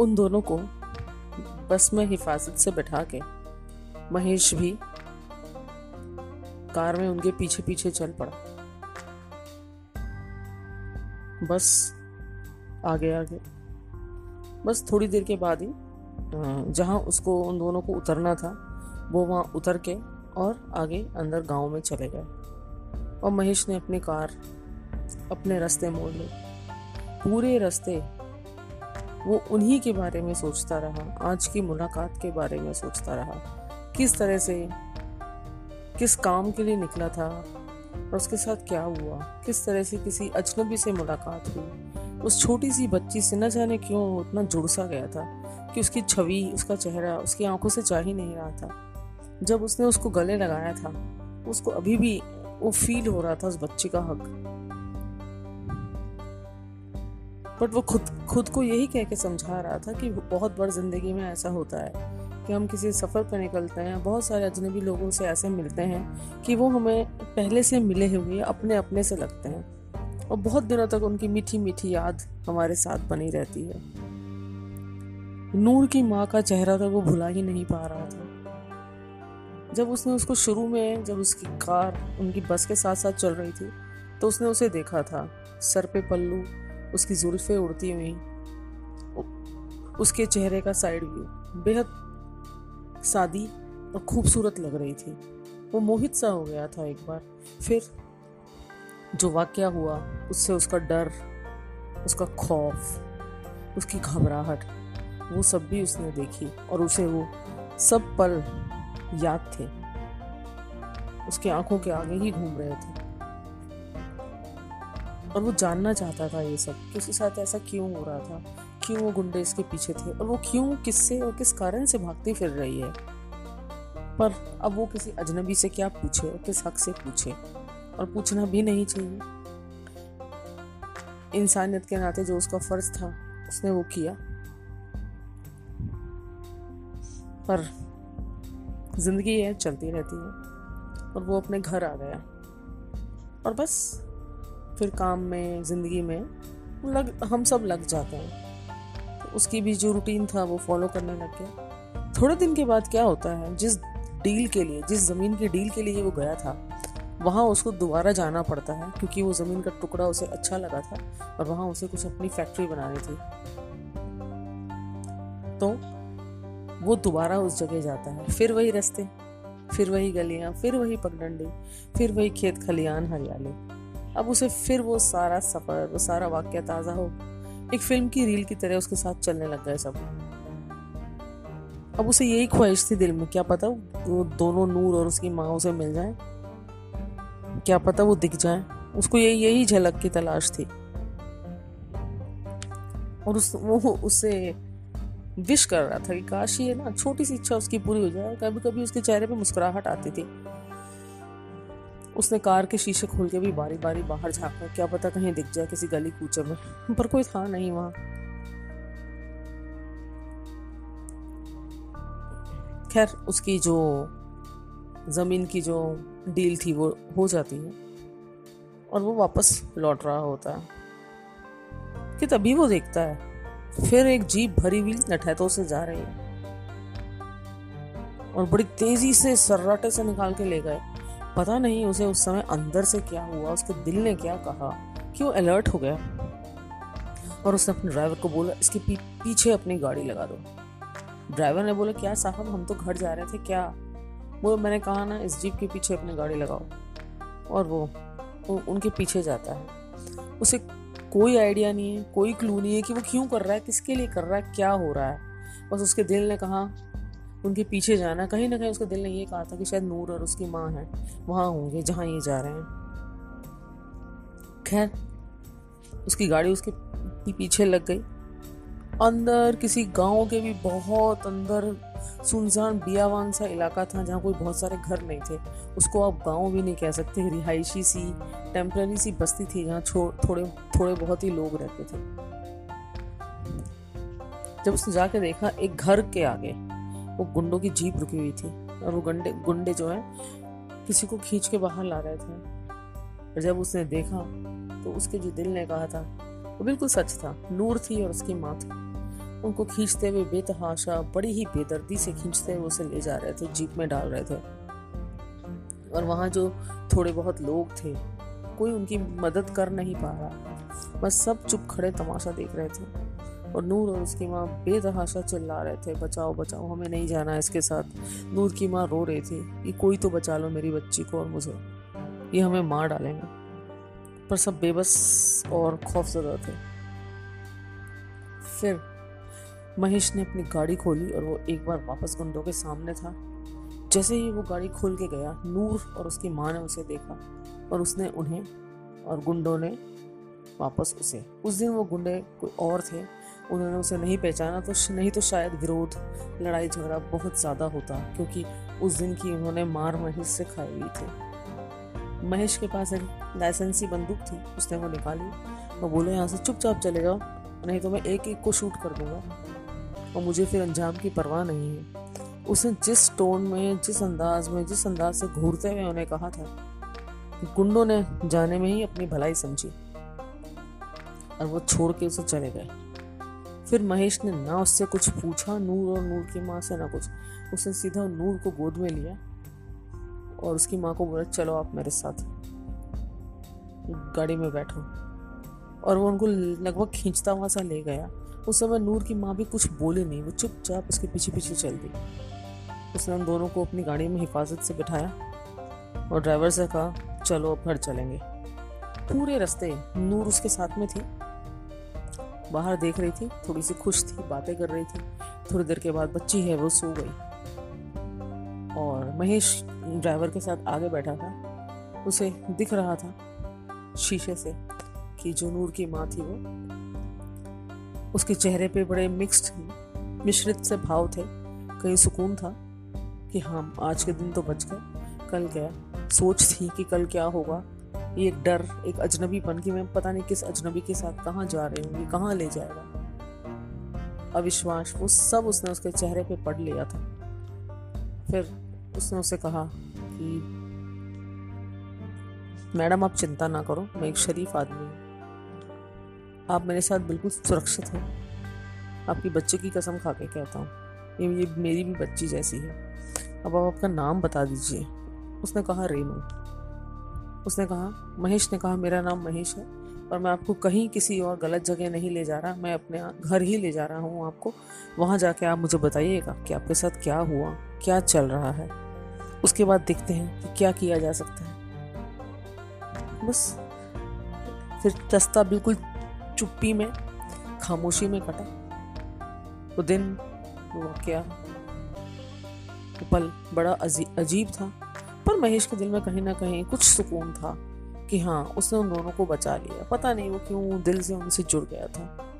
उन दोनों को बस में हिफाजत से बैठा के महेश भी कार में उनके पीछे पीछे चल पड़ा। बस आगे आगे। बस थोड़ी देर के बाद ही जहाँ उसको उन दोनों को उतरना था, वो वहाँ उतर के और आगे अंदर गाँव में चले गए। और महेश ने अपनी कार अपने रास्ते मोड़ ली। पूरे रास्ते वो उन्हीं के बारे में सोचता रहा, आज की मुलाकात के बारे में सोचता रहा। किस तरह से, किस काम के लिए निकला था, और उसके साथ क्या हुआ, किस तरह से किसी अजनबी से मुलाकात हुई, उस छोटी सी बच्ची से न जाने क्यों उतना जुड़ सा गया था कि उसकी छवि, उसका चेहरा, उसकी आँखों से जा ही नहीं रहा था। जब उसने उसको गले लगाया था, उसको अभी भी वो फील हो रहा था उस बच्ची का हक। बट वो खुद खुद को यही कह के समझा रहा था कि बहुत बार ज़िंदगी में ऐसा होता है कि हम किसी सफ़र पर निकलते हैं, बहुत सारे अजनबी लोगों से ऐसे मिलते हैं कि वो हमें पहले से मिले हुए अपने अपने से लगते हैं। और बहुत दिनों तक उनकी मीठी मीठी याद हमारे साथ बनी रहती है। नूर की माँ का चेहरा तो वो भुला ही नहीं पा रहा था। जब उसने उसको शुरू में, जब उसकी कार, उनकी बस के साथ साथ चल रही थी तो उसने उसे देखा था, सर पे पल्लू उसकी जुल्फे उड़ती हुई। उसके चेहरे का साइड व्यू बेहद सादी और खूबसूरत लग रही थी। वो मोहित सा हो गया था एक बार। फिर जो वाक्य हुआ, उससे उसका डर, उसका खौफ, उसकी घबराहट, वो सब भी उसने देखी और उसे वो सब पल याद थे। उसकी आँखों के आगे ही घूम रहे थे। और वो जानना चाहता था ये सब कि उसके साथ ऐसा क्यों हो रहा था? क्यों वो गुंडे इसके पीछे थे? और वो क्यों, किससे और किस कारण से भागती फिर रही है? पर अब वो किसी अजनबी से क्या पूछे और किस हक से पूछे? और पूछना भी नहीं चाहिए। इंसानियत के नाते जो उसका फ़र्ज़ था, उसने वो किया। पर ज़िंदगी है, चलती रहती है। और वो अपने घर आ गया। और बस फिर काम में, ज़िंदगी में लग, हम सब लग जाते हैं। तो उसकी भी जो रूटीन था, वो फॉलो करने लग गया। थोड़े दिन के बाद क्या होता है, जिस डील के लिए, जिस ज़मीन की डील के लिए वो गया था, वहाँ उसको दोबारा जाना पड़ता है, क्योंकि वो ज़मीन का टुकड़ा उसे अच्छा लगा था और वहाँ उसे कुछ अपनी फैक्ट्री बनानी थी। तो वो दोबारा उस जगह जाता है। फिर वही रास्ते, फिर वही गलियाँ, फिर वही पगडंडी, फिर वही खेत खलियान हरियाली। अब उसे फिर वो सारा सफ़र, वो सारा वाक्य ताज़ा हो। एक फ़िल्म की रील की तरह उसके साथ चलने लग गए सब। अब उसे यही ख्वाहिश थी दिल में, क्या पता वो दोनों नूर और उसकी माँ उसे मिल जाए? क्या पता वो दिख जाए? उसको यही यही झलक की तलाश थी। और उस, वो उससे विश कर रहा था कि, काश ये ना, छोटी सी इच्छा उसकी पूरी हो जाए। कभी कभी उसके चेहरे पे मुस्कुराहट आती थी। उसने कार के शीशे खोल के भी बारी बारी बाहर झांका। क्या पता कहीं दिख जाए किसी गली कूचे में, पर कोई था नहीं वहाँ। खैर, उसकी जो ज़मीन की जो डील थी वो हो जाती है, और वो वापस लौट रहा होता है। कि तभी वो देखता है, फिर एक जीप भरी हुई नठैतों से जा रही है, और बड़ी तेज़ी से सर्राटे से निकाल के ले गए। पता नहीं उसे उस समय अंदर से क्या हुआ उसके दिल ने क्या कहा कि वो अलर्ट हो गया। और उसने अपने ड्राइवर को बोला इसके पी, पीछे अपनी गाड़ी लगा दो। ड्राइवर ने बोला क्या साहब हम तो घर जा रहे थे क्या? वो मैंने कहा ना इस जीप के पीछे अपनी गाड़ी लगाओ। और वो, वो उनके पीछे जाता है। उसे कोई आइडिया नहीं है कोई क्लू नहीं है कि वो क्यों कर रहा है किसके लिए कर रहा है क्या हो रहा है। बस उसके दिल ने कहा उनके पीछे जाना। कहीं ना कहीं उसके दिल ने ये कहा था कि शायद नूर और उसकी माँ है। वहाँ होंगे, जहाँ ये जा रहे हैं। खैर, उसकी गाड़ी उसके पीछे लग गई। अंदर किसी गाँव के भी बहुत अंदर सुनसान बियावान सा इलाका था जहाँ कोई बहुत सारे घर नहीं थे। उसको आप गाँव भी नहीं कह सकते। रिहायशी सी, टेम्पररी सी बस्ती थी जहाँ थोड़े थोड़े बहुत ही लोग रहते थे। जब उसने जाके देखा, एक घर के आगे वो गुंडों की जीप रुकी हुई थी और वो गंडे, गुंडे जो है, किसी को खींच के बाहर ला रहे थे। और जब उसने देखा तो उसके जो दिल ने कहा था, वो बिल्कुल सच था, नूर थी और उसकी माँ थी। उनको खींचते हुए बेतहाशा, बड़ी ही बेदर्दी से खींचते हुए उसे ले जा रहे थे, जीप में डाल रहे थे। और वहाँ जो थोड़े बहुत लोग थे, कोई उनकी मदद कर नहीं पा रहा। बस सब चुप खड़े तमाशा देख रहे थे। और नूर और उसकी माँ बेतहाशा चिल्ला रहे थे, बचाओ बचाओ, हमें नहीं जाना इसके साथ। नूर की माँ रो रही थी कि कोई तो बचा लो मेरी बच्ची को और मुझे। ये हमें मार डालेंगे। पर सब बेबस और खौफजदा थे। फिर महेश ने अपनी गाड़ी खोली और वो एक बार वापस गुंडों के सामने था। जैसे ही वो गाड़ी खोल के गया, नूर और उसकी माँ ने उसे देखा और उसने उन्हें और गुंडों ने वापस उसे। उस दिन वो गुंडे कोई और थे उन्होंने उसे नहीं पहचाना तो नहीं तो शायद विरोध, लड़ाई झगड़ा बहुत ज़्यादा होता, क्योंकि उस दिन की उन्होंने मार महेश से खाई हुई थी। महेश के पास एक लाइसेंसी बंदूक थी, उसने वो निकाली। और बोले, यहाँ से चुपचाप चले जाओ, नहीं तो मैं एक एक को शूट कर दूँगा। और मुझे फिर अंजाम की परवाह नहीं है। उसने जिस टोन में, जिस अंदाज में, जिस अंदाज से घूरते हुए उन्हें कहा था, गुंडों ने जाने में ही अपनी भलाई समझी। और वो छोड़ के उसे चले गए। फिर महेश ने ना उससे कुछ पूछा, नूर और नूर की माँ से ना कुछ। उसने सीधा नूर को गोद में लिया और उसकी माँ को बोला, चलो आप मेरे साथ गाड़ी में बैठो। और वो उनको लगभग खींचता हुआ सा ले गया। उस समय नूर की माँ भी कुछ बोले नहीं, वो चुपचाप उसके पीछे पीछे चल दी। उसने उन दोनों को अपनी गाड़ी में हिफाजत से बिठाया और ड्राइवर से कहा, चलो अब घर चलेंगे। पूरे रास्ते नूर उसके साथ में थी। बाहर देख रही थी, थोड़ी सी खुश थी, बातें कर रही थी। थोड़ी देर के बाद बच्ची है, वो सो गई। और महेश ड्राइवर के साथ आगे बैठा था। उसे दिख रहा था शीशे से कि जो नूर की माँ थी वो, उसके चेहरे पे बड़े मिक्स्ड मिश्रित से भाव थे। कहीं सुकून था कि हाँ आज के दिन तो बच गए। कल गया सोच थी कि कल क्या होगा। एक डर, एक अजनबीपन की मैं पता नहीं किस अजनबी के साथ कहाँ जा रही हूँ, ये कहाँ ले जाएगा। अविश्वास, वो सब उसने उसके चेहरे पे पढ़ लिया था। फिर उसने उसे कहा कि, मैडम, आप चिंता ना करो, मैं एक शरीफ आदमी हूँ। आप मेरे साथ बिल्कुल सुरक्षित हैं। आपकी बच्चे की कसम खा के कहता हूँ, ये ये मेरी भी बच्ची जैसी है। अब आप अपना नाम बता दीजिए। उसने कहा रेनू उसने कहा, महेश ने कहा, मेरा नाम महेश है और मैं आपको कहीं किसी और गलत जगह नहीं ले जा रहा। मैं अपने घर ही ले जा रहा हूँ आपको। वहाँ जाके आप मुझे बताइएगा कि आपके साथ क्या हुआ, क्या चल रहा है। उसके बाद देखते हैं कि क्या किया जा सकता है। बस, फिर रास्ता बिल्कुल चुप्पी में, खामोशी में कटा। वो दिन वो वाक्य पल बड़ा अजीब था। पर महेश के दिल में कहीं ना कहीं कुछ सुकून था कि हाँ उसने उन दोनों को बचा लिया। पता नहीं वो क्यों दिल से उनसे जुड़ गया था।